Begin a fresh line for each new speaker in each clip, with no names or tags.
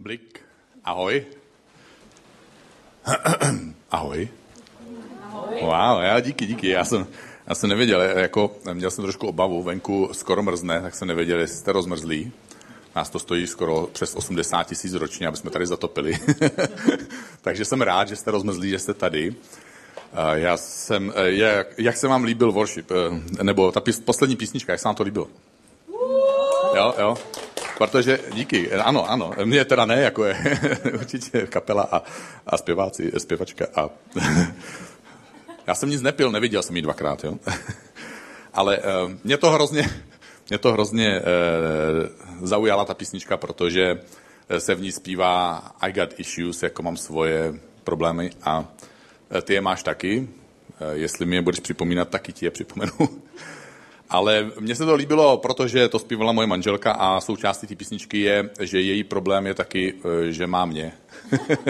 Blik. Ahoj. Ahoj.
Ahoj.
Wow, já díky, díky. Já jsem, já jsem nevěděl, jako měl jsem trošku obavu, venku skoro mrzne, tak jsem nevěděl, jestli jste rozmrzlí. Nás to stojí skoro přes 80 tisíc ročně, aby jsme tady zatopili. Takže jsem rád, že jste rozmrzlí, že jste tady. Já jsem, jak, jak se vám líbil worship, nebo ta pís, poslední písnička, jak se vám to líbilo? Jo, jo. Protože, díky, ano, ano, mě teda ne, jako je určitě kapela a, a zpěváci, zpěvačka a já jsem nic nepil, neviděl jsem ji dvakrát, jo. Ale uh, mě to hrozně, mě to hrozně uh, zaujala ta písnička, protože se v ní zpívá I got issues, jako mám svoje problémy a ty je máš taky. Jestli mi je budeš připomínat, taky ti je připomenu. Ale mně se to líbilo, protože to zpívala moje manželka a součástí té písničky je, že její problém je taky, že má mě.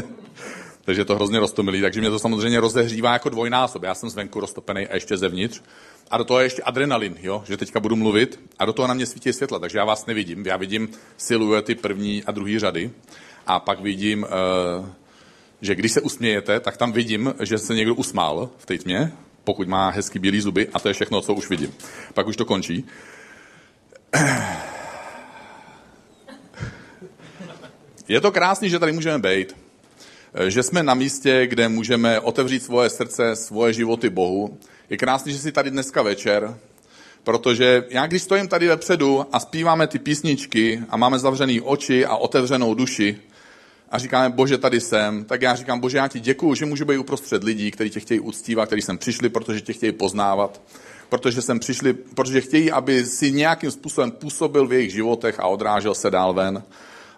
takže to hrozně roztomilý, takže mě to samozřejmě rozehřívá jako dvojnásob. Já jsem zvenku roztopený a ještě zevnitř. A do toho je ještě adrenalin, jo? že teďka budu mluvit a do toho na mě svítí světla, takže já vás nevidím. Já vidím siluety první a druhé řady a pak vidím, že když se usmějete, tak tam vidím, že se někdo usmál v té tmě, pokud má hezky bílé zuby a to je všechno, co už vidím. Pak už to končí. Je to krásný, že tady můžeme být. Že jsme na místě, kde můžeme otevřít svoje srdce, svoje životy Bohu. Je krásný, že jsi tady dneska večer, protože já když stojím tady vepředu a zpíváme ty písničky a máme zavřený oči a otevřenou duši, a říkáme, bože, tady jsem, tak já říkám, bože, já ti děkuju, že můžu být uprostřed lidí, kteří tě chtějí uctívat, kteří sem přišli, protože tě chtějí poznávat, protože sem přišli, protože chtějí, aby si nějakým způsobem působil v jejich životech a odrážel se dál ven.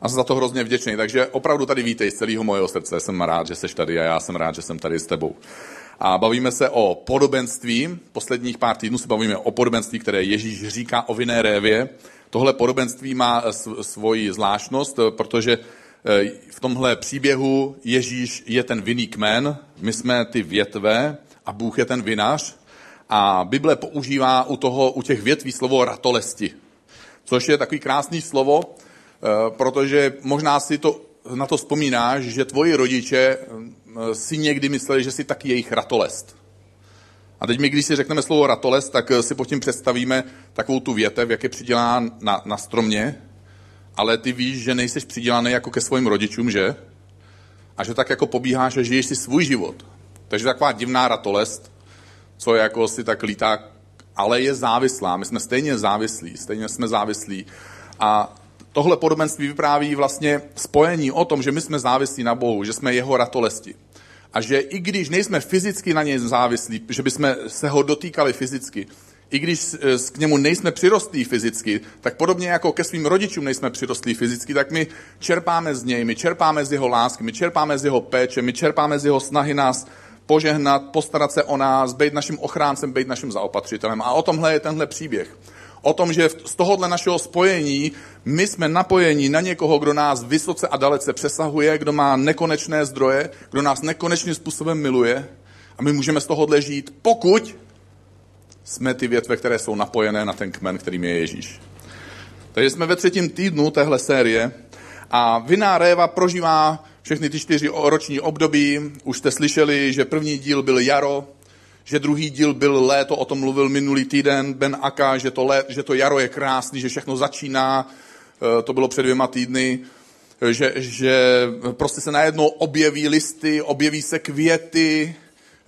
A jsem za to hrozně vděčný. Takže opravdu tady vítej z celého mojeho srdce. Jsem rád, že jsi tady a já jsem rád, že jsem tady s tebou. A bavíme se o podobenství. Posledních pár týdnů se bavíme o podobenství, které Ježíš říká o vinné révě. Tohle podobenství má svoji zvláštnost, protože v tomhle příběhu Ježíš je ten vinný kmen, my jsme ty větve a Bůh je ten vinař. A Bible používá u, toho, u těch větví slovo ratolesti, což je takový krásný slovo, protože možná si to, na to vzpomínáš, že tvoji rodiče si někdy mysleli, že si taky jejich ratolest. A teď my, když si řekneme slovo ratolest, tak si pod tím představíme takovou tu větev, jak je přidělá na, na stromě, ale ty víš, že nejseš přidělaný jako ke svým rodičům, že? A že tak jako pobíháš a žiješ si svůj život. Takže taková divná ratolest, co jako si tak lítá, ale je závislá. My jsme stejně závislí, stejně jsme závislí. A tohle podobenství vypráví vlastně spojení o tom, že my jsme závislí na Bohu, že jsme jeho ratolesti. A že i když nejsme fyzicky na něj závislí, že bychom se ho dotýkali fyzicky, i když k němu nejsme přirostlí fyzicky, tak podobně jako ke svým rodičům nejsme přirostlí fyzicky, tak my čerpáme z něj, my čerpáme z jeho lásky, my čerpáme z jeho péče, my čerpáme z jeho snahy nás požehnat, postarat se o nás, být naším ochráncem, být naším zaopatřitelem. A o tomhle je tenhle příběh. O tom, že z tohohle našeho spojení my jsme napojeni na někoho, kdo nás vysoce a dalece přesahuje, kdo má nekonečné zdroje, kdo nás nekonečným způsobem miluje a my můžeme z tohohle žít, pokud jsme ty větve, které jsou napojené na ten kmen, kterým je Ježíš. Takže jsme ve třetím týdnu téhle série a Vinná réva prožívá všechny ty čtyři roční období. Už jste slyšeli, že první díl byl jaro, že druhý díl byl léto, o tom mluvil minulý týden Ben Aka, že to, lé, že to jaro je krásný, že všechno začíná, to bylo před dvěma týdny, že, že prostě se najednou objeví listy, objeví se květy,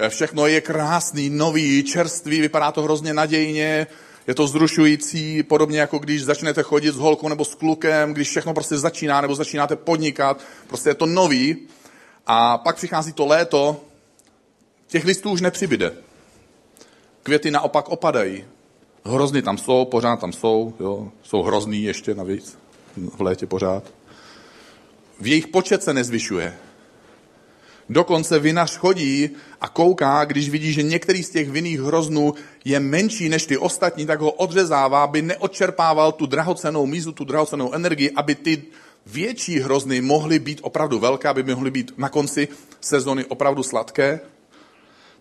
všechno je krásný, nový, čerstvý, vypadá to hrozně nadějně, je to zrušující, podobně jako když začnete chodit s holkou nebo s klukem, když všechno prostě začíná, nebo začínáte podnikat, prostě je to nový. A pak přichází to léto, těch listů už nepřibyde. Květy naopak opadají. Hrozný tam jsou, pořád tam jsou, jo. jsou hrozný ještě navíc v létě pořád. V jejich počet se nezvyšuje. Dokonce vinař chodí a kouká, když vidí, že některý z těch vinných hroznů je menší než ty ostatní, tak ho odřezává, aby neodčerpával tu drahocenou mízu, tu drahocenou energii, aby ty větší hrozny mohly být opravdu velké, aby mohly být na konci sezony opravdu sladké.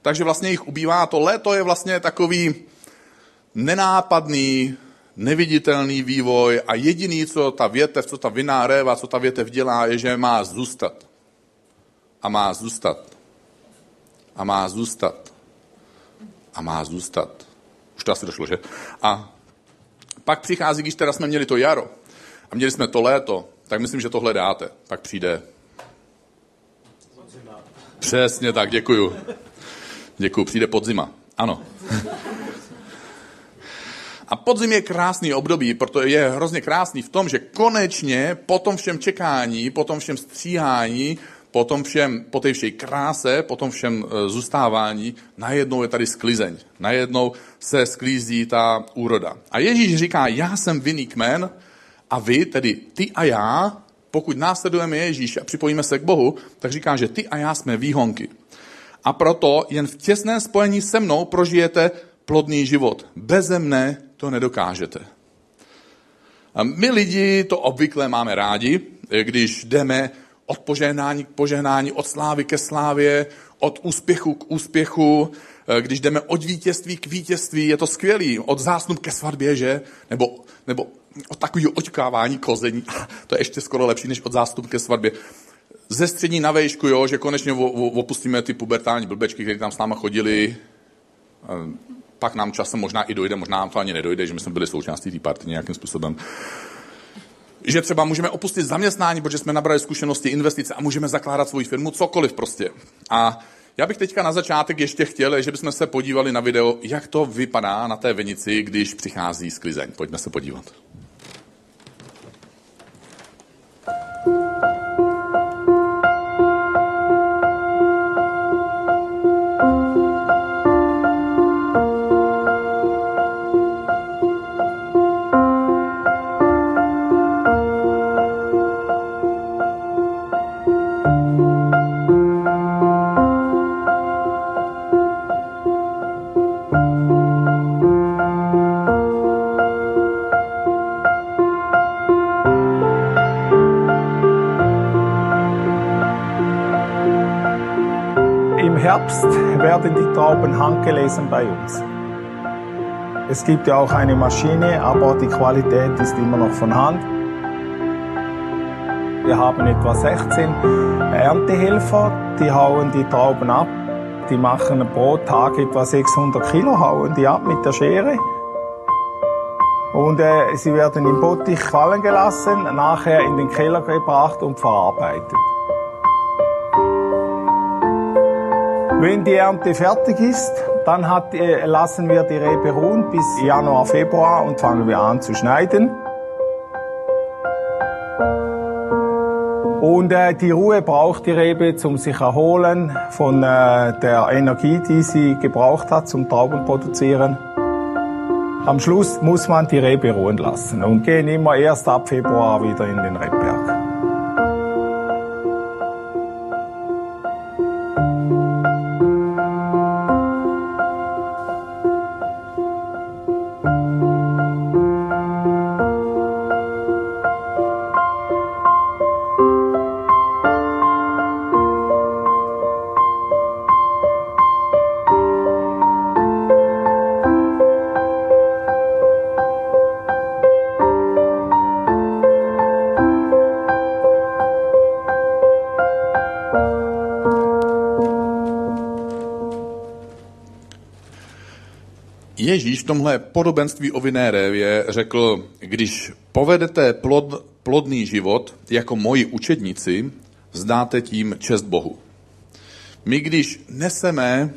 Takže vlastně jich ubývá. To léto je vlastně takový nenápadný, neviditelný vývoj a jediný, co ta větev, co ta vinná réva, co ta větev dělá, je, že má zůstat. A má zůstat. A má zůstat. A má zůstat. Už to asi došlo, že? A pak přichází, když teda jsme měli to jaro a měli jsme to léto, tak myslím, že tohle dáte. Pak přijde. Přesně tak, děkuju. Děkuju, přijde podzima. Ano. A podzim je krásný období, protože je hrozně krásný v tom, že konečně po tom všem čekání, po tom všem stříhání, po tom všem, po té všej kráse, po tom všem e, zůstávání, najednou je tady sklizeň. Najednou se sklízí ta úroda. A Ježíš říká, já jsem vinný kmen a vy, tedy ty a já, pokud následujeme Ježíš a připojíme se k Bohu, tak říká, že ty a já jsme výhonky. A proto jen v těsném spojení se mnou prožijete plodný život. Beze mne to nedokážete. A my lidi to obvykle máme rádi, když jdeme od požehnání k požehnání, od slávy ke slávě, od úspěchu k úspěchu, když jdeme od vítězství k vítězství, je to skvělý, od zásnub ke svatbě, že? Nebo, nebo od takového očkávání kození, to je ještě skoro lepší než od zástup ke svatbě. Ze střední na vejšku, jo, že konečně opustíme ty pubertální blbečky, které tam s náma chodili, pak nám časem možná i dojde, možná nám to ani nedojde, že my jsme byli součástí té party nějakým způsobem. Že třeba můžeme opustit zaměstnání, protože jsme nabrali zkušenosti, investice a můžeme zakládat svou firmu, cokoliv prostě. A já bych teďka na začátek ještě chtěl, že bychom se podívali na video, jak to vypadá na té vinici, když přichází sklizeň. Pojďme se podívat.
Werden die Trauben handgelesen bei uns. Es gibt ja auch eine Maschine, aber die Qualität ist immer noch von Hand. Wir haben etwa 16 Erntehelfer, die hauen die Trauben ab. Die machen pro Tag etwa 600 Kilo, hauen die ab mit der Schere. Und äh, sie werden im Bottich fallen gelassen, nachher in den Keller gebracht und verarbeitet. Wenn die Ernte fertig ist, dann hat, lassen wir die Rebe ruhen bis Januar, Februar und fangen wir an zu schneiden. Und äh, die Ruhe braucht die Rebe zum sich erholen von äh, der Energie, die sie gebraucht hat zum Trauben produzieren. Am Schluss muss man die Rebe ruhen lassen und gehen immer erst ab Februar wieder in den Rebberg.
Ježíš v tomhle podobenství o vinné révě řekl, když povedete plod, plodný život jako moji učedníci, zdáte tím čest Bohu. My, když neseme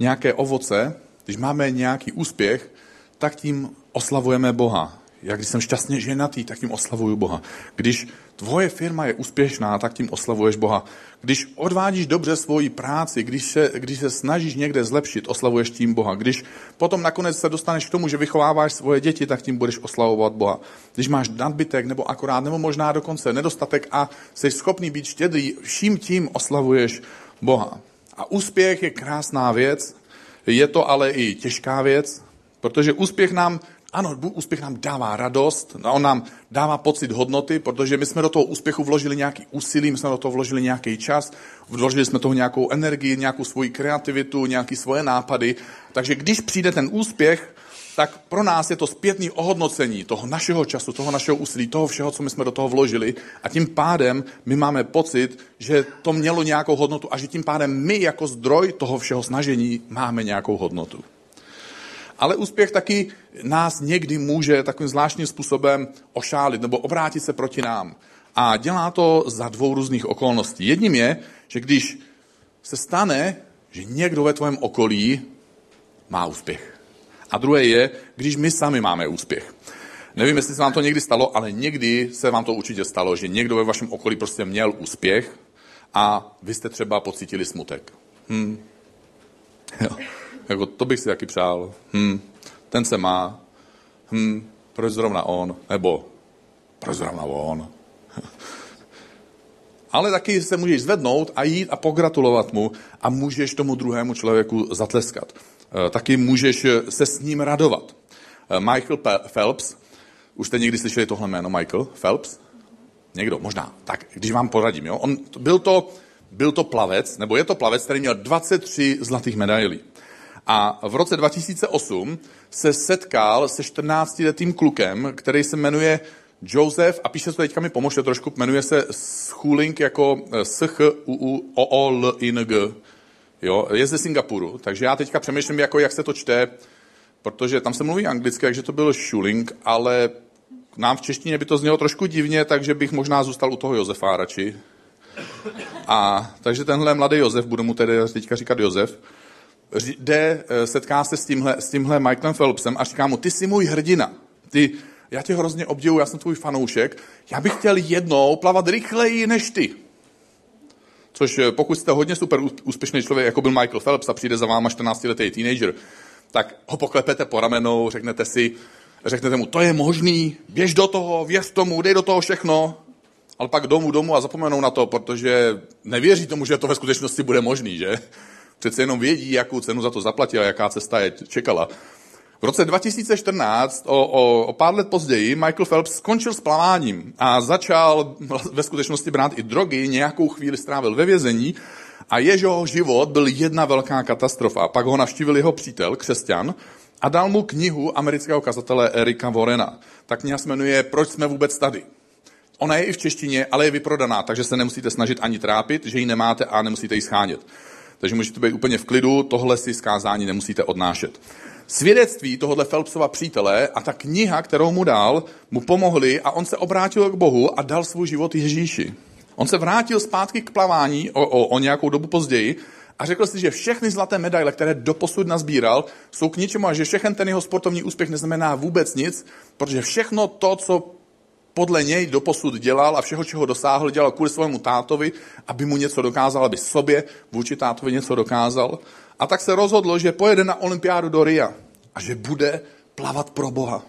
nějaké ovoce, když máme nějaký úspěch, tak tím oslavujeme Boha. Jak když jsem šťastně ženatý, tak tím oslavuju Boha. Když tvoje firma je úspěšná, tak tím oslavuješ Boha. Když odvádíš dobře svoji práci, když se, když se snažíš někde zlepšit, oslavuješ tím Boha. Když potom nakonec se dostaneš k tomu, že vychováváš svoje děti, tak tím budeš oslavovat Boha. Když máš nadbytek nebo akorát, nebo možná dokonce nedostatek a jsi schopný být štědrý, vším tím oslavuješ Boha. A úspěch je krásná věc, je to ale i těžká věc, protože úspěch nám ano, úspěch nám dává radost, on nám dává pocit hodnoty, protože my jsme do toho úspěchu vložili nějaký úsilí, my jsme do toho vložili nějaký čas, vložili jsme toho nějakou energii, nějakou svoji kreativitu, nějaké svoje nápady. Takže když přijde ten úspěch, tak pro nás je to zpětný ohodnocení toho našeho času, toho našeho úsilí, toho všeho, co my jsme do toho vložili a tím pádem my máme pocit, že to mělo nějakou hodnotu a že tím pádem my jako zdroj toho všeho snažení máme nějakou hodnotu. Ale úspěch taky nás někdy může takovým zvláštním způsobem ošálit nebo obrátit se proti nám. A dělá to za dvou různých okolností. Jedním je, že když se stane, že někdo ve tvém okolí má úspěch. A druhé je, když my sami máme úspěch. Nevím, jestli se vám to někdy stalo, ale někdy se vám to určitě stalo, že někdo ve vašem okolí prostě měl úspěch a vy jste třeba pocítili smutek. Hm. Jo. Jako, to bych si taky přál. Hm. Ten se má. Hm. Proč zrovna on? Nebo proč zrovna on? Ale taky se můžeš zvednout a jít a pogratulovat mu a můžeš tomu druhému člověku zatleskat. Eh, taky můžeš eh, se s ním radovat. Eh, Michael Phelps, už jste někdy slyšeli tohle jméno, Michael Phelps? Někdo, možná. Tak, když vám poradím, jo. On, byl, to, byl to plavec, nebo je to plavec, který měl 23 zlatých medailí. A v roce 2008 se setkal se 14-letým klukem, který se jmenuje Joseph, a píše se to teďka mi pomožte trošku, jmenuje se Schooling jako s h u u o o l i n g Jo, je ze Singapuru, takže já teďka přemýšlím, jako jak se to čte, protože tam se mluví anglicky, takže to byl Schuling, ale nám v češtině by to znělo trošku divně, takže bych možná zůstal u toho Josefa radši. A takže tenhle mladý Josef, budu mu tedy teďka říkat Josef, jde, eh, setká se s tímhle, s tímhle Michaelem Phelpsem a říká mu, ty jsi můj hrdina, ty, já tě hrozně obdivuji, já jsem tvůj fanoušek, já bych chtěl jednou plavat rychleji než ty. Což eh, pokud jste hodně super úspěšný člověk, jako byl Michael Phelps a přijde za váma 14-letý teenager, tak ho poklepete po ramenou, řeknete si, řeknete mu, to je možný, běž do toho, věř tomu, dej do toho všechno, ale pak domů, domů a zapomenou na to, protože nevěří tomu, že to ve skutečnosti bude možný, že? Přece jenom vědí, jakou cenu za to zaplatila, jaká cesta je čekala. V roce 2014, o, o, o pár let později, Michael Phelps skončil s plaváním a začal ve skutečnosti brát i drogy, nějakou chvíli strávil ve vězení a jeho život byl jedna velká katastrofa. Pak ho navštívil jeho přítel, křesťan, a dal mu knihu amerického kazatele Erika Vorena. Ta kniha se jmenuje Proč jsme vůbec tady. Ona je i v češtině, ale je vyprodaná, takže se nemusíte snažit ani trápit, že ji nemáte a nemusíte ji schánět. Takže můžete být úplně v klidu, tohle si zkázání nemusíte odnášet. Svědectví tohohle Phelpsova přítele a ta kniha, kterou mu dal, mu pomohly a on se obrátil k Bohu a dal svůj život Ježíši. On se vrátil zpátky k plavání o, o, o nějakou dobu později a řekl si, že všechny zlaté medaile, které doposud nazbíral, jsou k ničemu a že všechen ten jeho sportovní úspěch neznamená vůbec nic, protože všechno to, co podle něj doposud dělal a všeho, čeho dosáhl, dělal kvůli svému tátovi, aby mu něco dokázal, aby sobě vůči tátovi něco dokázal. A tak se rozhodlo, že pojede na olympiádu do Ria a že bude plavat pro Boha.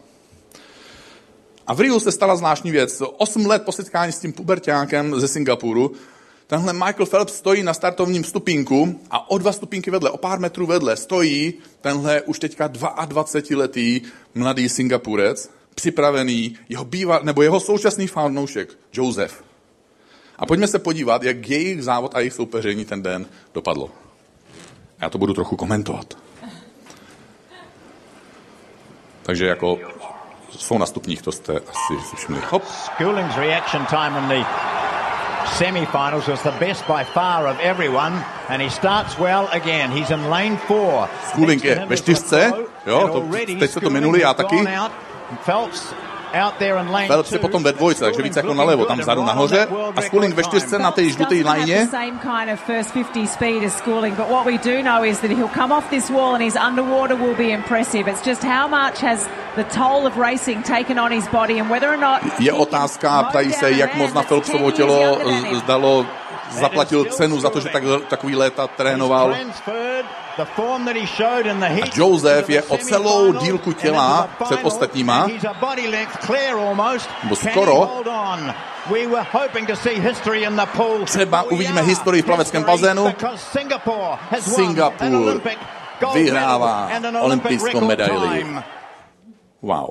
A v Riu se stala zvláštní věc. Osm let po setkání s tím pubertákem ze Singapuru, tenhle Michael Phelps stojí na startovním stupínku a o dva stupínky vedle, o pár metrů vedle, stojí tenhle už teďka 22-letý mladý Singapurec, připravený, jeho býva, nebo jeho současný fanoušek, Joseph. A pojďme se podívat, jak jejich závod a jejich soupeření ten den dopadlo. Já to budu trochu komentovat. Takže jako jsou na stupních, to jste asi si všimli. Hop. Schooling's reaction time in the semi-finals was the best by far of everyone and he starts well again. He's in lane four. Schooling je ve čtyřce, jo, to, teď se to minuli, já taky. Phelps Phelps je potom ve dvojce, takže víc jako nalevo, tam vzadu nahoře. A Schooling ve čtyřce na té žluté lajně. But what we do know is that he'll come off this wall and his underwater will be impressive. It's just how much has the toll of racing taken on his body and whether or not je otázka, ptají se, jak moc na Phelpsovo tělo zdalo zaplatil cenu za to, že tak, takový léta trénoval. A Joseph je o celou dílku těla před ostatníma, nebo skoro. Třeba uvidíme historii v plaveckém bazénu. Singapur vyhrává olympijskou medaili. Wow.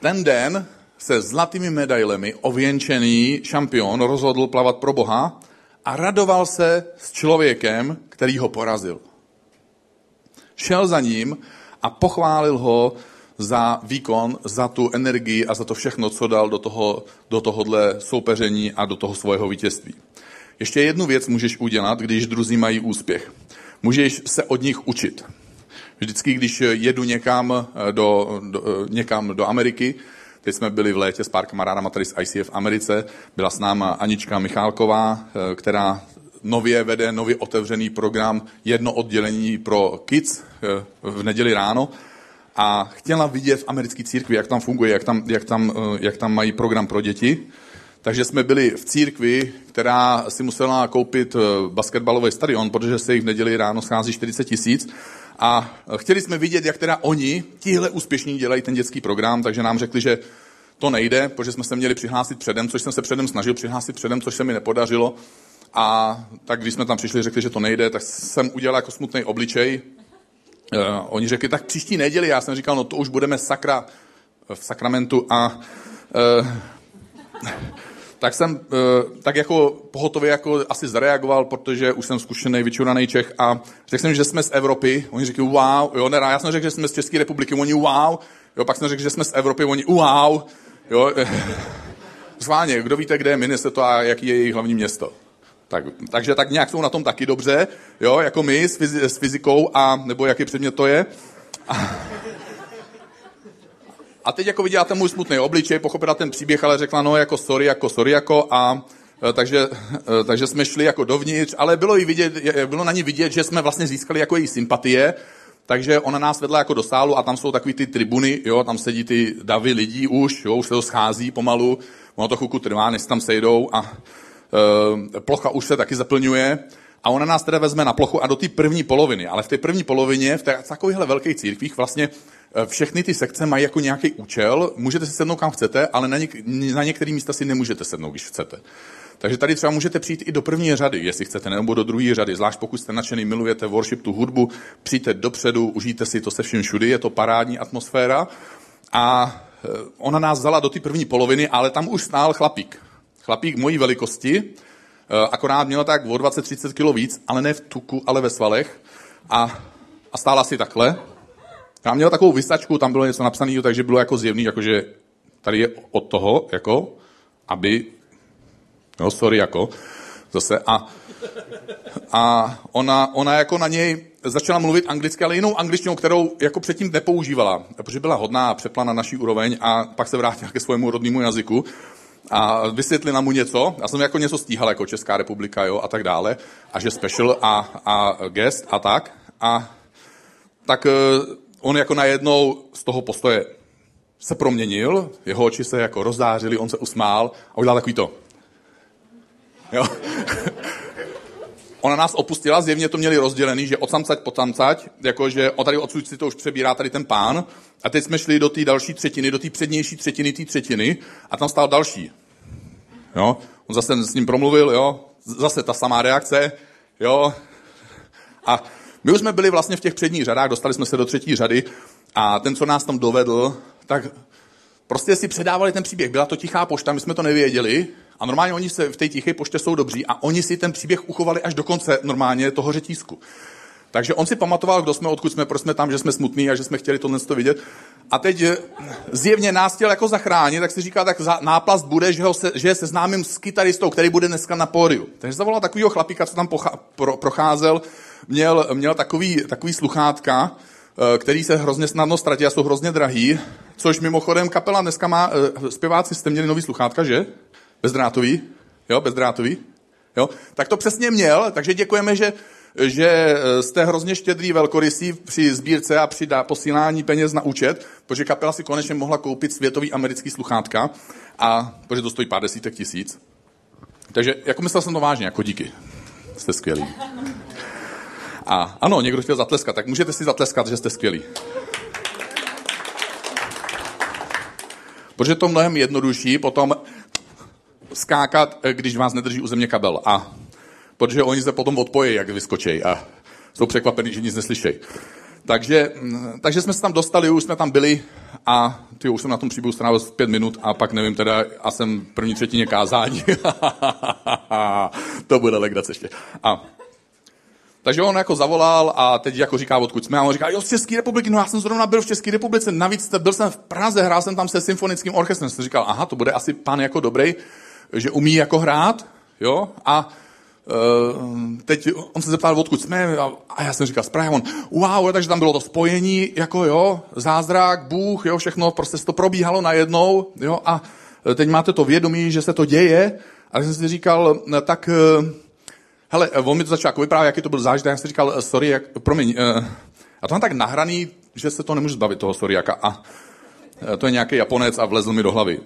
Ten den se zlatými medailemi ověnčený šampion rozhodl plavat pro Boha a radoval se s člověkem, který ho porazil. Šel za ním a pochválil ho za výkon, za tu energii a za to všechno, co dal do, toho, do tohohle soupeření a do toho svého vítězství. Ještě jednu věc můžeš udělat, když druzí mají úspěch. Můžeš se od nich učit. Vždycky, když jedu někam do, do, někam do Ameriky, teď jsme byli v létě s pár kamarádama tady z ICF v Americe, byla s náma Anička Michálková, která nově vede nově otevřený program jedno oddělení pro kids v neděli ráno a chtěla vidět v americké církvi, jak tam funguje, jak tam, jak tam, jak tam mají program pro děti. Takže jsme byli v církvi, která si musela koupit basketbalový stadion, protože se jich v neděli ráno schází 40 tisíc a chtěli jsme vidět, jak teda oni, tihle úspěšní, dělají ten dětský program, takže nám řekli, že to nejde, protože jsme se měli přihlásit předem, což jsem se předem snažil přihlásit předem, což se mi nepodařilo. A tak když jsme tam přišli, řekli, že to nejde, tak jsem udělal jako smutný obličej. Uh, oni řekli, tak příští neděli. Já jsem říkal, no to už budeme sakra v sakramentu a uh, tak jsem eh, tak jako pohotově jako asi zareagoval, protože už jsem zkušený, vyčuraný Čech a řekl jsem, že jsme z Evropy. Oni řekli, wow, jo, ne, já jsem řekl, že jsme z České republiky, oni wow, jo, pak jsem řekl, že jsme z Evropy, oni wow, jo, Zváně, kdo víte, kde je Minnesota a jaký je jejich hlavní město? Tak, takže tak nějak jsou na tom taky dobře, jo, jako my s, fyzi- s fyzikou a nebo jaký předmět to je. A, a teď jako viděla ten můj smutný obličej, pochopila ten příběh, ale řekla, no jako sorry, jako sorry, jako a e, takže, e, takže jsme šli jako dovnitř, ale bylo, jí vidět, bylo na ní vidět, že jsme vlastně získali jako její sympatie, takže ona nás vedla jako do sálu a tam jsou takový ty tribuny, jo, tam sedí ty davy lidí už, jo, už se to schází pomalu, ono to chvilku trvá, než tam sejdou a e, plocha už se taky zaplňuje. A ona nás teda vezme na plochu a do té první poloviny. Ale v té první polovině, v takovýchhle velkých církvích, vlastně všechny ty sekce mají jako nějaký účel, můžete si sednout kam chcete, ale na, něk- na některé místa si nemůžete sednout, když chcete. Takže tady třeba můžete přijít i do první řady, jestli chcete, nebo do druhé řady, zvlášť pokud jste nadšený, milujete worship, tu hudbu, přijďte dopředu, užijte si to se vším všudy, je to parádní atmosféra. A eh, ona nás vzala do té první poloviny, ale tam už stál chlapík. Chlapík mojí velikosti, eh, akorát měl tak o 20-30 kg víc, ale ne v tuku, ale ve svalech. A, a stála si takhle já měl takovou vystačku, tam bylo něco napsané, takže bylo jako zjevný, jakože tady je od toho, jako, aby, no sorry, jako, zase, a, a ona, ona jako na něj začala mluvit anglicky, ale jinou angličtinou, kterou jako předtím nepoužívala, protože byla hodná a přepla na naší úroveň a pak se vrátila ke svému rodnému jazyku a vysvětlila mu něco. Já jsem jako něco stíhal, jako Česká republika, jo, a tak dále, a že special a, a guest a tak. A tak on jako najednou z toho postoje se proměnil, jeho oči se jako rozdářily, on se usmál a udělal takový to. Jo? Ona nás opustila, zjevně to měli rozdělený, že od samcať po samcať, jakože o tady odsud si to už přebírá tady ten pán. A teď jsme šli do té další třetiny, do té přednější třetiny té třetiny a tam stál další. Jo? On zase s ním promluvil, jo? zase ta samá reakce, jo? A my už jsme byli vlastně v těch předních řadách, dostali jsme se do třetí řady a ten, co nás tam dovedl, tak prostě si předávali ten příběh. Byla to tichá pošta, my jsme to nevěděli a normálně oni se v té tiché poště jsou dobří a oni si ten příběh uchovali až do konce normálně toho řetízku. Takže on si pamatoval, kdo jsme, odkud jsme, proč jsme tam, že jsme smutní a že jsme chtěli tohle to vidět. A teď zjevně nás chtěl jako zachránit, tak si říká, tak za, náplast bude, že, ho se, že je seznámím s kytaristou, který bude dneska na pódiu. Takže zavolal takového chlapíka, co tam pocha, pro, procházel, měl, měl takový, takový sluchátka, eh, který se hrozně snadno ztratí a jsou hrozně drahý, což mimochodem kapela dneska má, eh, zpěváci jste měli nový sluchátka, že? Bezdrátový? Jo, bezdrátový? Jo? Tak to přesně měl, takže děkujeme, že že eh, jste hrozně štědrý velkorysí při sbírce a při posílání peněz na účet, protože kapela si konečně mohla koupit světový americký sluchátka, a, protože to stojí pár desítek tisíc. Takže jako myslel jsem to vážně, jako díky. Jste skvělí. A ano, někdo chtěl zatleskat, tak můžete si zatleskat, že jste skvělí. Protože to mnohem jednodušší potom skákat, eh, když vás nedrží u země kabel. A protože oni se potom odpojí, jak vyskočí a jsou překvapení, že nic neslyšejí. Takže, mm, takže jsme se tam dostali, už jsme tam byli a ty už jsem na tom příběhu strávil pět minut a pak nevím teda, a jsem první třetině kázání. to bude legrace ještě. A Takže on jako zavolal a teď jako říká, odkud jsme. A on říká, jo, z České republiky, no já jsem zrovna byl v České republice, navíc byl jsem v Praze, hrál jsem tam se symfonickým orchestrem. Jsem říkal, aha, to bude asi pán jako dobrý, že umí jako hrát, jo, a Uh, teď on se zeptal, odkud jsme, a, a já jsem říkal z Prahy, on, wow, takže tam bylo to spojení, jako jo, zázrak, Bůh, jo, všechno, prostě se to probíhalo najednou, jo, a teď máte to vědomí, že se to děje, a jsem si říkal, tak uh, hele, on mi to začal jako vyprávět, jaký to byl zážitek, já jsem říkal, eh, sorry, jak, promiň, uh, a to mám tak nahraný, že se to nemůžu zbavit toho sorry, jaka, a to je nějaký Japonec a vlezl mi do hlavy.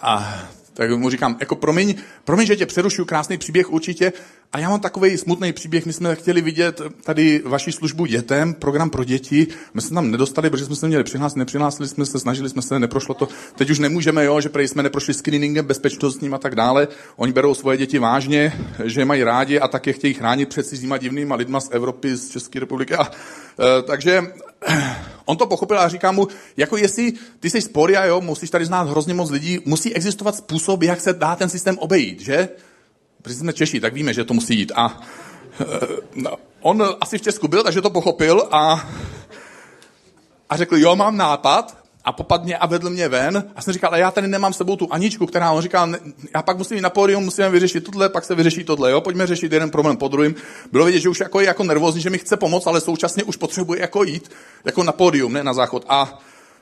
A tak mu říkám, jako promiň, promiň, že tě přerušuju, krásný příběh určitě. A já mám takový smutný příběh, my jsme chtěli vidět tady vaši službu dětem, program pro děti. My jsme tam nedostali, protože jsme se měli přihlásit, nepřihlásili jsme se, snažili jsme se, neprošlo to. Teď už nemůžeme, jo, že prej jsme neprošli screeningem bezpečnostním a tak dále. Oni berou svoje děti vážně, že je mají rádi a také chtějí chránit před cizíma divnýma lidma z Evropy, z České republiky. A, e, takže on to pochopil a říká mu, jako jestli ty jsi spory a jo, musíš tady znát hrozně moc lidí, musí existovat způsob, jak se dá ten systém obejít, že? Protože jsme Češi, tak víme, že to musí jít. A no, on asi v Česku byl, takže to pochopil a, a řekl, jo, mám nápad, a popad mě a vedl mě ven. A jsem říkal, ale já tady nemám s sebou tu Aničku, která on říkal, já pak musím jít na pódium, musíme vyřešit tohle, pak se vyřeší tohle, jo, pojďme řešit jeden problém po druhém. Bylo vidět, že už jako je jako nervózní, že mi chce pomoct, ale současně už potřebuje jako jít jako na pódium, ne na záchod. A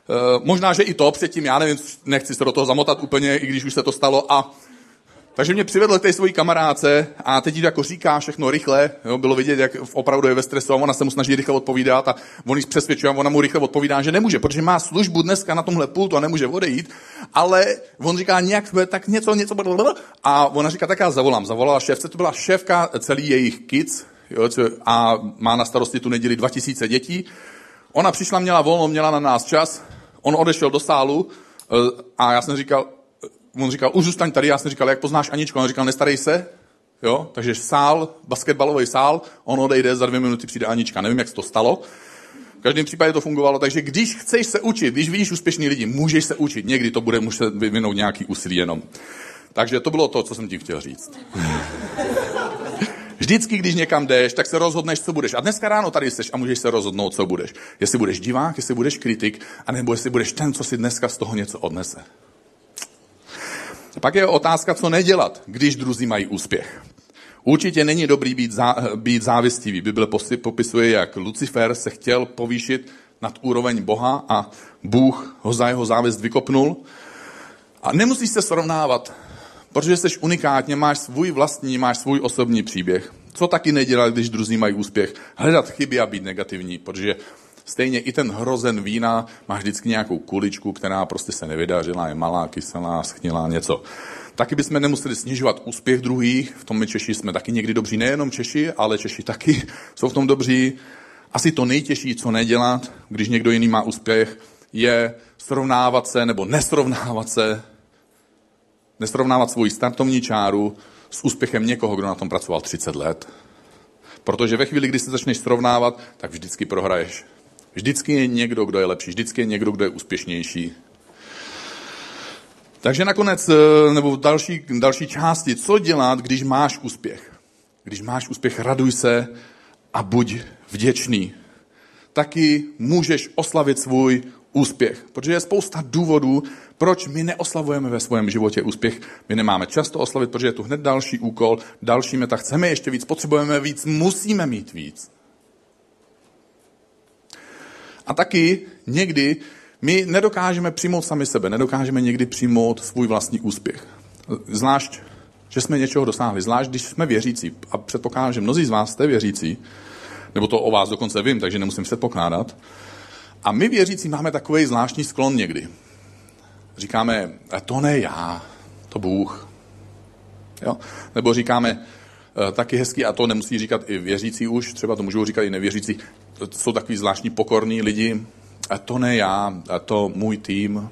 e, možná, že i to předtím, já nevím, nechci se do toho zamotat úplně, i když už se to stalo. A takže mě přivedl k té svojí kamarádce a teď jí jako říká všechno rychle. Jo, bylo vidět, jak opravdu je ve stresu a ona se mu snaží rychle odpovídat a on ji přesvědčuje a ona mu rychle odpovídá, že nemůže, protože má službu dneska na tomhle pultu a nemůže odejít. Ale on říká nějak, tak něco, něco, a ona říká, tak já zavolám. Zavolala šéfce, to byla šéfka celý jejich kids jo, a má na starosti tu neděli 2000 dětí. Ona přišla, měla volno, měla na nás čas, on odešel do sálu eh, a já jsem říkal, on říkal, už zůstaň tady, já jsem říkal, jak poznáš Aničku? On říkal, nestarej se, jo, takže sál, basketbalový sál, on odejde, za dvě minuty přijde Anička. Nevím, jak se to stalo. V každém případě to fungovalo, takže když chceš se učit, když vidíš úspěšný lidi, můžeš se učit. Někdy to bude muset vyvinout nějaký úsilí jenom. Takže to bylo to, co jsem ti chtěl říct. Vždycky, když někam jdeš, tak se rozhodneš, co budeš. A dneska ráno tady jsi a můžeš se rozhodnout, co budeš. Jestli budeš divák, jestli budeš kritik, anebo jestli budeš ten, co si dneska z toho něco odnese. Pak je otázka, co nedělat, když druzí mají úspěch. Určitě není dobrý být, zá, být závistivý. Bible popisuje, jak Lucifer se chtěl povýšit nad úroveň Boha a Bůh ho za jeho závist vykopnul. A nemusíš se srovnávat, protože jsi unikátně, máš svůj vlastní, máš svůj osobní příběh. Co taky nedělat, když druzí mají úspěch? Hledat chyby a být negativní, protože Stejně i ten hrozen vína má vždycky nějakou kuličku, která prostě se nevydařila, je malá, kyselá, schnilá, něco. Taky bychom nemuseli snižovat úspěch druhých, v tom my Češi jsme taky někdy dobří, nejenom Češi, ale Češi taky jsou v tom dobří. Asi to nejtěžší, co nedělat, když někdo jiný má úspěch, je srovnávat se nebo nesrovnávat se, nesrovnávat svoji startovní čáru s úspěchem někoho, kdo na tom pracoval 30 let. Protože ve chvíli, kdy se začneš srovnávat, tak vždycky prohraješ. Vždycky je někdo, kdo je lepší, vždycky je někdo, kdo je úspěšnější. Takže nakonec, eh, nebo v další, další části, co dělat, když máš úspěch? Když máš úspěch, raduj se a buď vděčný. Taky můžeš oslavit svůj úspěch. Protože je spousta důvodů, proč my neoslavujeme ve svém životě úspěch. My nemáme často oslavit, protože je tu hned další úkol, další meta. Chceme ještě víc, potřebujeme víc, musíme mít víc. A taky někdy my nedokážeme přijmout sami sebe, nedokážeme někdy přijmout svůj vlastní úspěch. Zvlášť, že jsme něčeho dosáhli, zvlášť, když jsme věřící. A předpokládám, že mnozí z vás jste věřící, nebo to o vás dokonce vím, takže nemusím předpokládat. A my věřící máme takový zvláštní sklon někdy. Říkáme, to ne já, to Bůh. Jo? Nebo říkáme, taky hezký, a to nemusí říkat i věřící už, třeba to můžou říkat i nevěřící, jsou takový zvláštní pokorní lidi, a to ne já, a to můj tým,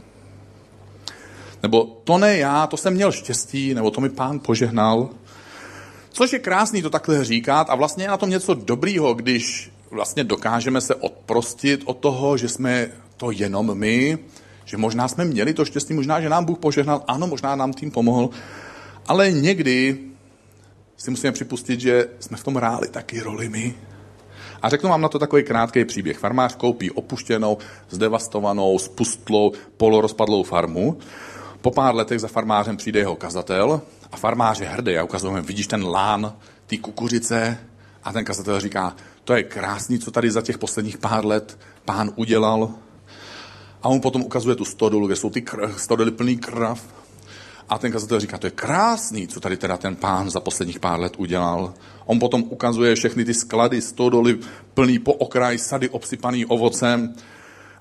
nebo to ne já, to jsem měl štěstí, nebo to mi pán požehnal. Což je krásný to takhle říkat. A vlastně je na tom něco dobrýho, když vlastně dokážeme se odprostit od toho, že jsme to jenom my, že možná jsme měli to štěstí, možná, že nám Bůh požehnal, ano, možná nám tím pomohl, ale někdy si musíme připustit, že jsme v tom hráli taky roli my. A řeknu vám na to takový krátký příběh. Farmář koupí opuštěnou, zdevastovanou, spustlou, polorozpadlou farmu. Po pár letech za farmářem přijde jeho kazatel a farmář je hrdý a ukazuje vidíš ten lán, ty kukuřice a ten kazatel říká, to je krásný, co tady za těch posledních pár let pán udělal. A on potom ukazuje tu stodolu, kde jsou ty kr- stodoly plný krav. A ten kazatel říká, to je krásný, co tady teda ten pán za posledních pár let udělal. On potom ukazuje všechny ty sklady, stodoly plný po okraj, sady obsypaný ovocem.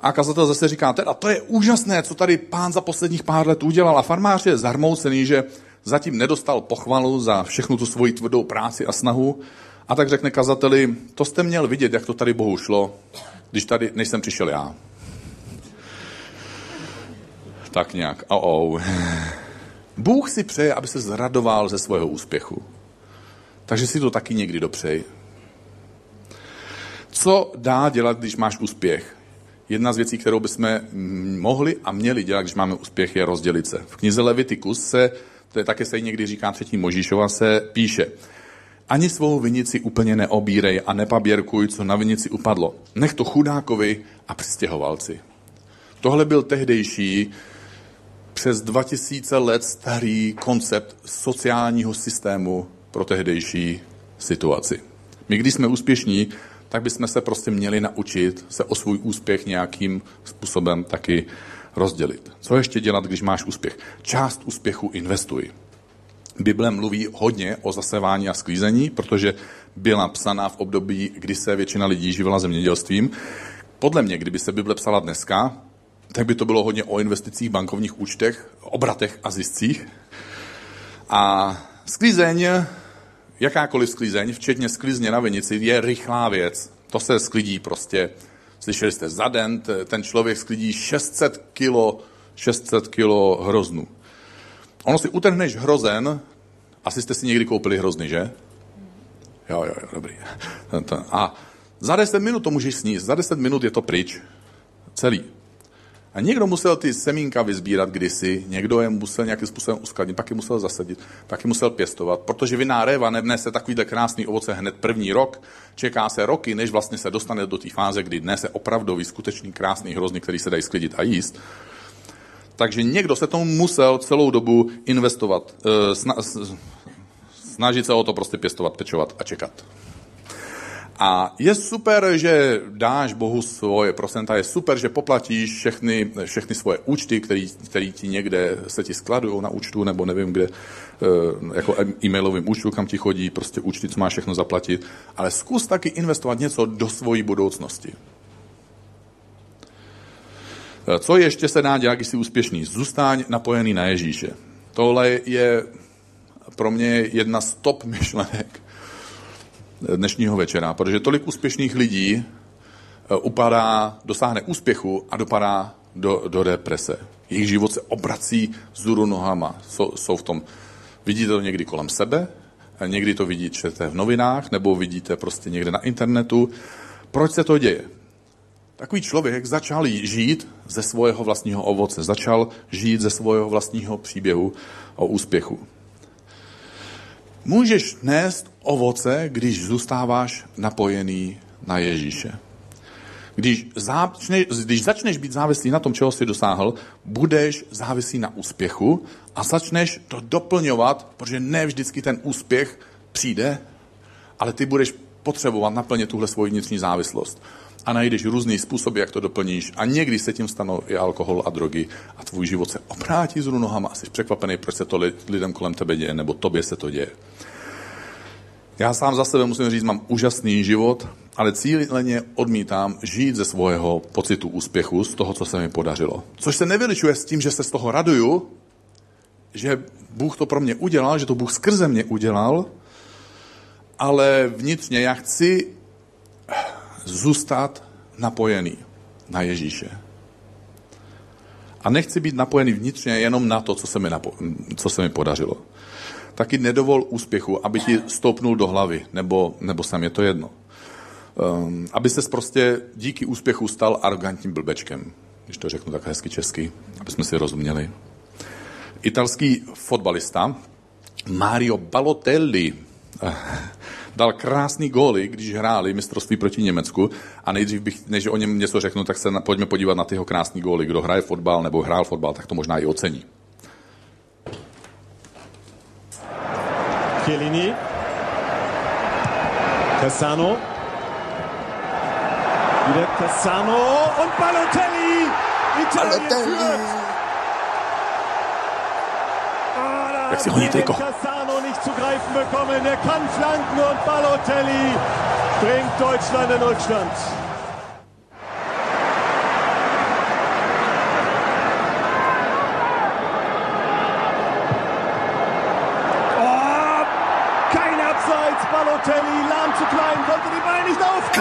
A kazatel zase říká, teda to je úžasné, co tady pán za posledních pár let udělal. A farmář je zarmoucený, že zatím nedostal pochvalu za všechnu tu svoji tvrdou práci a snahu. A tak řekne kazateli, to jste měl vidět, jak to tady Bohu šlo, když tady, než jsem přišel já. Tak nějak, oh, oh. Bůh si přeje, aby se zradoval ze svého úspěchu. Takže si to taky někdy dopřej. Co dá dělat, když máš úspěch? Jedna z věcí, kterou bychom mohli a měli dělat, když máme úspěch, je rozdělit se. V knize Levitikus se, to je také se někdy říká třetí Možíšova, se píše, ani svou vinici úplně neobírej a nepaběrkuj, co na vinici upadlo. Nech to chudákovi a přistěhovalci. Tohle byl tehdejší přes 2000 let starý koncept sociálního systému pro tehdejší situaci. My, když jsme úspěšní, tak bychom se prostě měli naučit se o svůj úspěch nějakým způsobem taky rozdělit. Co ještě dělat, když máš úspěch? Část úspěchu investuj. Bible mluví hodně o zasevání a sklízení, protože byla psaná v období, kdy se většina lidí živila zemědělstvím. Podle mě, kdyby se Bible psala dneska, tak by to bylo hodně o investicích, bankovních účtech, obratech a ziscích. A sklízeň, jakákoliv sklízeň, včetně sklízně na vinici, je rychlá věc. To se sklidí prostě, slyšeli jste, za den ten člověk sklidí 600 kilo, 600 kilo hroznů. Ono si utrhneš hrozen, asi jste si někdy koupili hrozny, že? Jo, jo, jo, dobrý. A za 10 minut to můžeš sníst, za 10 minut je to pryč. Celý. A někdo musel ty semínka vyzbírat kdysi, někdo je musel nějakým způsobem uskladnit, pak je musel zasadit, pak je musel pěstovat, protože vinná réva nevnese takovýhle krásný ovoce hned první rok, čeká se roky, než vlastně se dostane do té fáze, kdy dnes opravdový, skutečný krásný hrozný, který se dají sklidit a jíst. Takže někdo se tomu musel celou dobu investovat, eh, snažit se o to prostě pěstovat, pečovat a čekat. A je super, že dáš Bohu svoje procenta, je super, že poplatíš všechny, všechny svoje účty, který, který ti někde se ti skladují na účtu, nebo nevím kde, eh, jako e-mailovým účtu, kam ti chodí, prostě účty, co máš všechno zaplatit. Ale zkus taky investovat něco do svojí budoucnosti. Eh, co ještě se dá dělat, když jsi úspěšný? Zůstaň napojený na Ježíše. Tohle je pro mě jedna z top myšlenek dnešního večera, protože tolik úspěšných lidí eh, upadá, dosáhne úspěchu a dopadá do, do deprese. Jejich život se obrací z nohama. Jsou, jsou v tom, vidíte to někdy kolem sebe, někdy to vidíte v novinách, nebo vidíte prostě někde na internetu. Proč se to děje? Takový člověk začal žít ze svého vlastního ovoce, začal žít ze svého vlastního příběhu o úspěchu. Můžeš nést ovoce, když zůstáváš napojený na Ježíše. Když, začneš, když začneš být závislý na tom, čeho jsi dosáhl, budeš závislý na úspěchu a začneš to doplňovat, protože ne vždycky ten úspěch přijde, ale ty budeš potřebovat naplnit tuhle svoji vnitřní závislost. A najdeš různý způsoby, jak to doplníš. A někdy se tím stanou i alkohol a drogy a tvůj život se obrátí z nohama a jsi překvapený, proč se to lidem kolem tebe děje, nebo tobě se to děje. Já sám za sebe musím říct, mám úžasný život, ale cíleně odmítám žít ze svého pocitu úspěchu, z toho, co se mi podařilo. Což se nevyličuje s tím, že se z toho raduju, že Bůh to pro mě udělal, že to Bůh skrze mě udělal, ale vnitřně já chci zůstat napojený na Ježíše. A nechci být napojený vnitřně jenom na to, co se mi, napo- co se mi podařilo taky nedovol úspěchu, aby ti stoupnul do hlavy, nebo, nebo sam je to jedno. Um, aby se prostě díky úspěchu stal arrogantním blbečkem, když to řeknu tak hezky česky, aby jsme si rozuměli. Italský fotbalista Mario Balotelli, dal krásný góly, když hráli mistrovství proti Německu. A nejdřív bych, než o něm něco řeknu, tak se na, pojďme podívat na tyho krásný góly. Kdo hraje fotbal nebo hrál fotbal, tak to možná i ocení.
Chiellini. Cassano. Wieder Cassano und Balotelli. Italien
Balotelli.
führt. Ah, da hat. Cassano nicht zu greifen bekommen. Er kann flanken und Balotelli bringt Deutschland in Rückstand.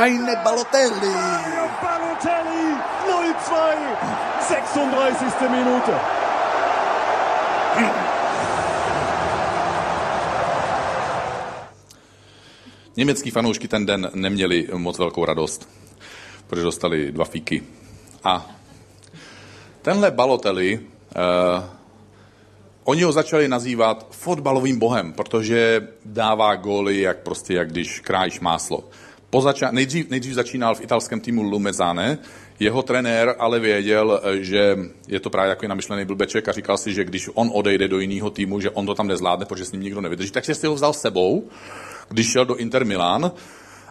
Nicht auf.
Keine Balotelli!
Balotelli 0-2. 36. Minute.
Německý fanoušky ten den neměli moc velkou radost, protože dostali dva fíky. A tenhle Balotelli, uh, oni ho začali nazývat fotbalovým bohem, protože dává góly, jak prostě, jak když krájíš máslo. Po zača- nejdřív, nejdřív začínal v italském týmu Lumezane, jeho trenér ale věděl, eh, že je to právě jako namyšlený blbeček a říkal si, že když on odejde do jiného týmu, že on to tam nezvládne, protože s ním nikdo nevydrží. Takže si ho vzal sebou, když šel do Inter Milan,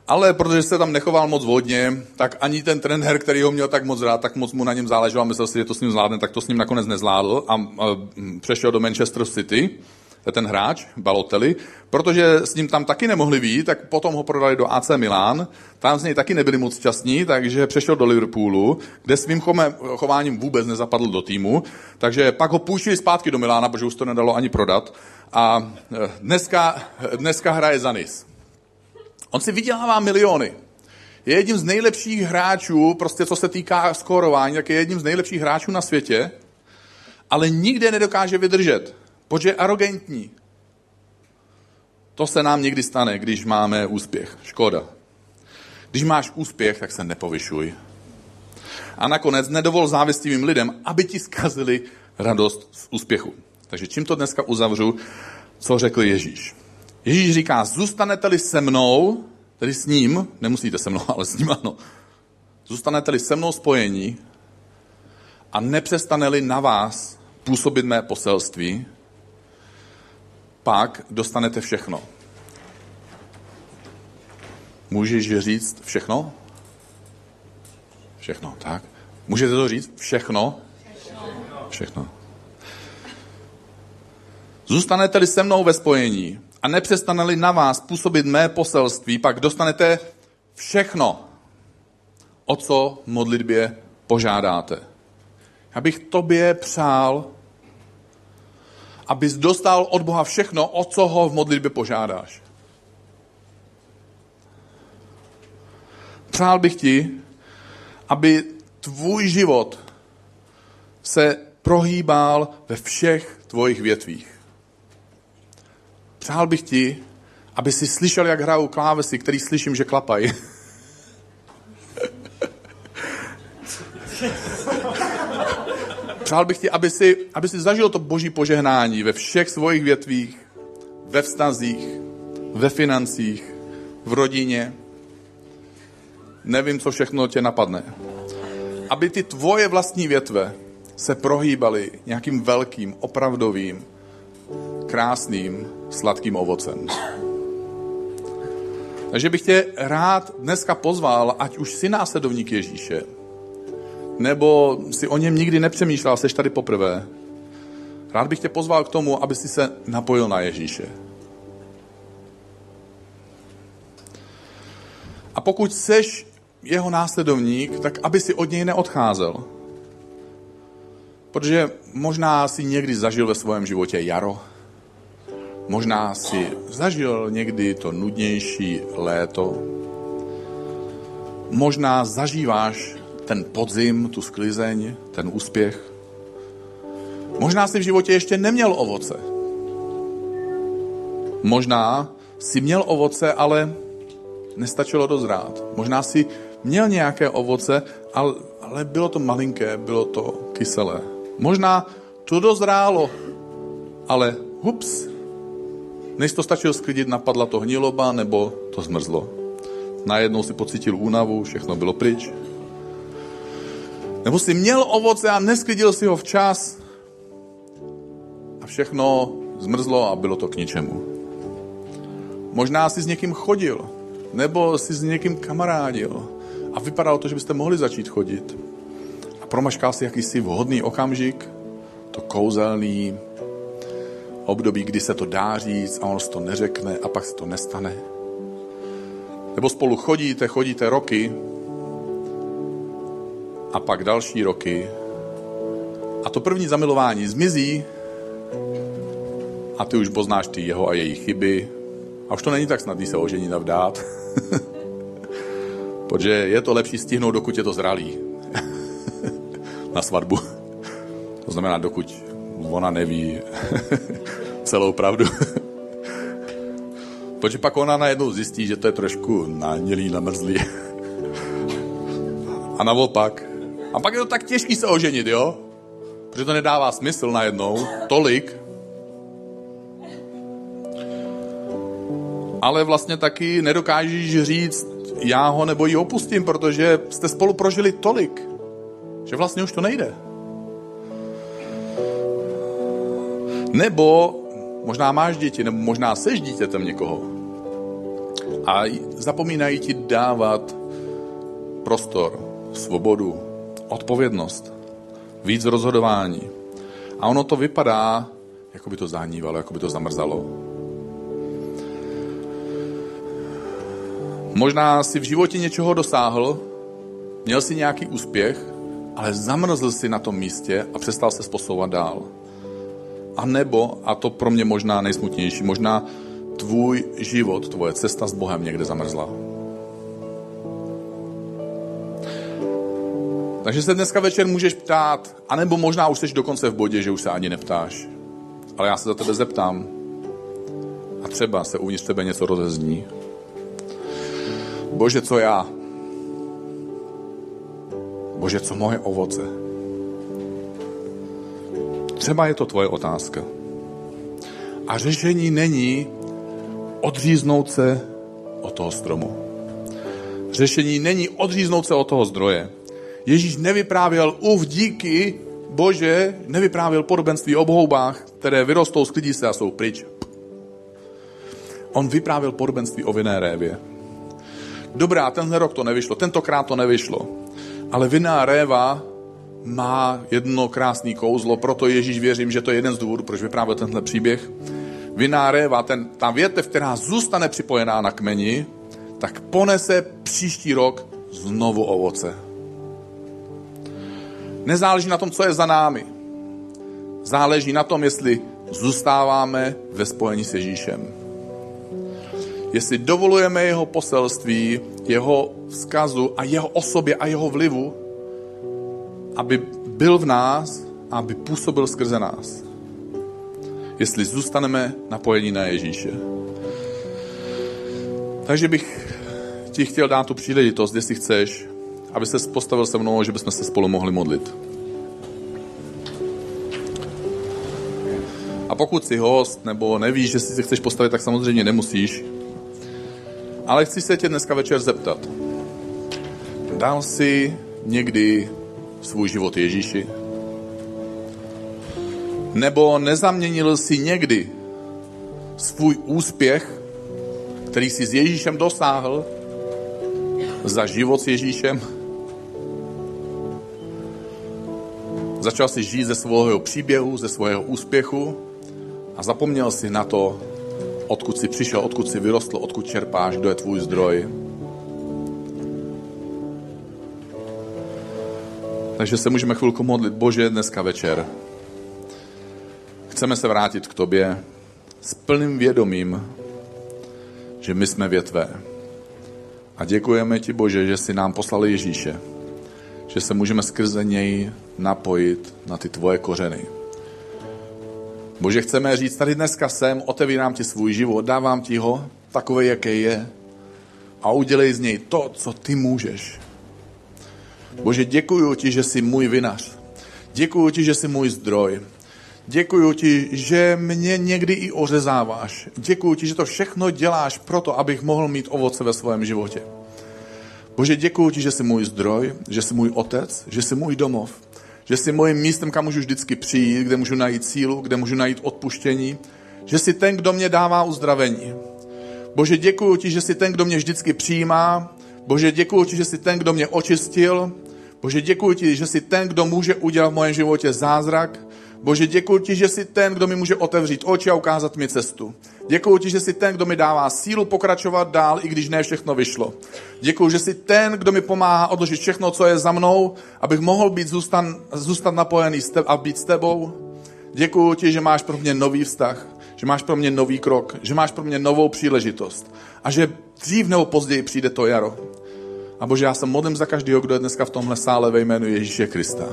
ale protože se tam nechoval moc vodně, tak ani ten trenér, který ho měl tak moc rád, tak moc mu na něm záleželo a myslel si, že to s ním zvládne, tak to s ním nakonec nezvládl a, a přešel do Manchester City, ten hráč, Balotelli, protože s ním tam taky nemohli být, tak potom ho prodali do AC Milan, tam z něj taky nebyli moc šťastní, takže přešel do Liverpoolu, kde svým chováním vůbec nezapadl do týmu, takže pak ho půjčili zpátky do Milána, protože už to nedalo ani prodat a eh, dneska, dneska hraje za Nice. On si vydělává miliony. Je jedním z nejlepších hráčů, prostě co se týká skórování, tak je jedním z nejlepších hráčů na světě, ale nikde nedokáže vydržet, protože je arrogantní. To se nám někdy stane, když máme úspěch. Škoda. Když máš úspěch, tak se nepovyšuj. A nakonec nedovol závistivým lidem, aby ti zkazili radost z úspěchu. Takže čím to dneska uzavřu, co řekl Ježíš. Ježíš říká, zůstanete-li se mnou, tedy s ním, nemusíte se mnou, ale s ním ano, zůstanete-li se mnou spojení a nepřestane-li na vás působit mé poselství, pak dostanete všechno. Můžeš říct všechno? Všechno, tak. Můžete to říct? Všechno? Všechno. Zůstanete-li se mnou ve spojení a nepřestane-li na vás působit mé poselství, pak dostanete všechno, o co modlitbě požádáte. Já bych tobě přál, abys dostal od Boha všechno, o co ho v modlitbě požádáš. Přál bych ti, aby tvůj život se prohýbal ve všech tvojich větvích. Přál bych ti, aby si slyšel, jak hrajou klávesy, který slyším, že klapají. Přál bych ti, aby si, aby si zažil to boží požehnání ve všech svojich větvích, ve vztazích, ve financích, v rodině. Nevím, co všechno tě napadne. Aby ty tvoje vlastní větve se prohýbaly nějakým velkým, opravdovým, krásným, sladkým ovocem. Takže bych tě rád dneska pozval, ať už jsi následovník Ježíše, nebo si o něm nikdy nepřemýšlel, jsi tady poprvé. Rád bych tě pozval k tomu, aby si se napojil na Ježíše. A pokud seš jeho následovník, tak aby si od něj neodcházel. Protože možná si někdy zažil ve svém životě jaro, možná si zažil někdy to nudnější léto, možná zažíváš ten podzim, tu sklizeň, ten úspěch. Možná si v životě ještě neměl ovoce. Možná si měl ovoce, ale nestačilo dozrát. Možná si měl nějaké ovoce, ale, ale bylo to malinké, bylo to kyselé. Možná to dozrálo, ale hups, Než to stačil sklidit, napadla to hniloba nebo to zmrzlo. Najednou si pocítil únavu, všechno bylo pryč. Nebo si měl ovoce a nesklidil si ho včas a všechno zmrzlo a bylo to k ničemu. Možná si s někým chodil, nebo si s někým kamarádil a vypadalo to, že byste mohli začít chodit. A promaškal si jakýsi vhodný okamžik, to kouzelný období, kdy se to dá říct a on to neřekne a pak se to nestane. Nebo spolu chodíte, chodíte roky a pak další roky a to první zamilování zmizí a ty už poznáš ty jeho a její chyby a už to není tak snadný se oženit a vdát. Protože je to lepší stihnout, dokud je to zralý. Na svatbu. To znamená, dokud ona neví celou pravdu. Protože pak ona najednou zjistí, že to je trošku nanělý, namrzlý. A naopak. A pak je to tak těžký se oženit, jo? Protože to nedává smysl najednou. Tolik. Ale vlastně taky nedokážeš říct, já ho nebo ji opustím, protože jste spolu prožili tolik, že vlastně už to nejde. Nebo možná máš děti, nebo možná seš dítětem někoho. A zapomínají ti dávat prostor, svobodu, odpovědnost, víc rozhodování. A ono to vypadá, jako by to zahnívalo, jako by to zamrzalo. Možná si v životě něčeho dosáhl, měl si nějaký úspěch, ale zamrzl si na tom místě a přestal se posouvat dál. A nebo, a to pro mě možná nejsmutnější, možná tvůj život, tvoje cesta s Bohem někde zamrzla. Takže se dneska večer můžeš ptát, anebo možná už jsi dokonce v bodě, že už se ani neptáš. Ale já se za tebe zeptám. A třeba se uvnitř tebe něco rozezní. Bože, co já? Bože, co moje ovoce? Třeba je to tvoje otázka. A řešení není odříznout se od toho stromu. Řešení není odříznout se od toho zdroje. Ježíš nevyprávěl uf díky Bože, nevyprávěl podobenství o bohoubách, které vyrostou, sklidí se a jsou pryč. On vyprávěl podobenství o vinné révě. Dobrá, tenhle rok to nevyšlo, tentokrát to nevyšlo. Ale vinná réva má jedno krásné kouzlo, proto Ježíš věřím, že to je jeden z důvodů, proč vyprávěl tenhle příběh. Vinná réva, ten, ta větev, která zůstane připojená na kmeni, tak ponese příští rok znovu ovoce. Nezáleží na tom, co je za námi. Záleží na tom, jestli zůstáváme ve spojení s Ježíšem. Jestli dovolujeme jeho poselství, jeho vzkazu a jeho osobě a jeho vlivu, aby byl v nás a aby působil skrze nás. Jestli zůstaneme napojení na Ježíše. Takže bych ti chtěl dát tu příležitost, jestli chceš, aby se postavil se mnou, že bychom se spolu mohli modlit. A pokud jsi host nebo nevíš, že si se chceš postavit, tak samozřejmě nemusíš. Ale chci se tě dneska večer zeptat. Dal jsi někdy svůj život Ježíši? Nebo nezaměnil si někdy svůj úspěch, který si s Ježíšem dosáhl, za život s Ježíšem? Začal si žít ze svého příběhu, ze svého úspěchu a zapomněl si na to, odkud jsi přišel, odkud jsi vyrostl, odkud čerpáš, kdo je tvůj zdroj. Takže se můžeme chvilku modlit. Bože, dneska večer chceme se vrátit k tobě s plným vědomím, že my jsme větvé. A děkujeme ti, Bože, že jsi nám poslal Ježíše, že se můžeme skrze něj napojit na ty tvoje kořeny. Bože, chceme říct, tady dneska jsem, otevírám ti svůj život, dávám ti ho takové, jaké je a udělej z něj to, co ty můžeš. Bože, děkuji ti, že jsi můj vinař. Děkuji ti, že jsi můj zdroj. Děkuji ti, že mě někdy i ořezáváš. Děkuji ti, že to všechno děláš proto, abych mohl mít ovoce ve svém životě. Bože, děkuji ti, že jsi můj zdroj, že jsi můj otec, že jsi můj domov, že jsi mojím místem, kam můžu vždycky přijít, kde můžu najít sílu, kde můžu najít odpuštění, že jsi ten, kdo mě dává uzdravení. Bože, děkuji ti, že jsi ten, kdo mě vždycky přijímá. Bože, děkuji ti, že jsi ten, kdo mě očistil. Bože, děkuji ti, že jsi ten, kdo může udělat v mém životě zázrak. Bože, děkuji ti, že jsi ten, kdo mi může otevřít oči a ukázat mi cestu. Děkuji ti, že jsi ten, kdo mi dává sílu pokračovat dál, i když ne všechno vyšlo. Děkuji, že jsi ten, kdo mi pomáhá odložit všechno, co je za mnou, abych mohl být zůstan, zůstat napojený a být s tebou. Děkuji ti, že máš pro mě nový vztah, že máš pro mě nový krok, že máš pro mě novou příležitost a že dřív nebo později přijde to jaro. A Bože, já se modlím za každého, kdo je dneska v tomhle sále ve jménu Ježíše Krista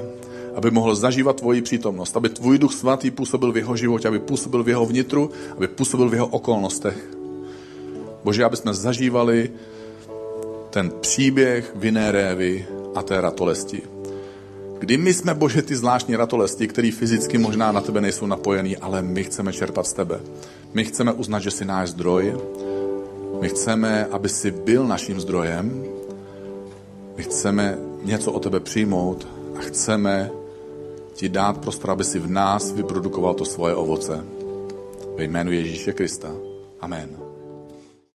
aby mohl zažívat tvoji přítomnost, aby tvůj duch svatý působil v jeho životě, aby působil v jeho vnitru, aby působil v jeho okolnostech. Bože, aby jsme zažívali ten příběh vinné révy a té ratolesti. Kdy my jsme, Bože, ty zvláštní ratolesti, který fyzicky možná na tebe nejsou napojený, ale my chceme čerpat z tebe. My chceme uznat, že jsi náš zdroj. My chceme, aby jsi byl naším zdrojem. My chceme něco o tebe přijmout a chceme ti dát prostor, aby si v nás vyprodukoval to svoje ovoce. Ve jménu Ježíše Krista. Amen.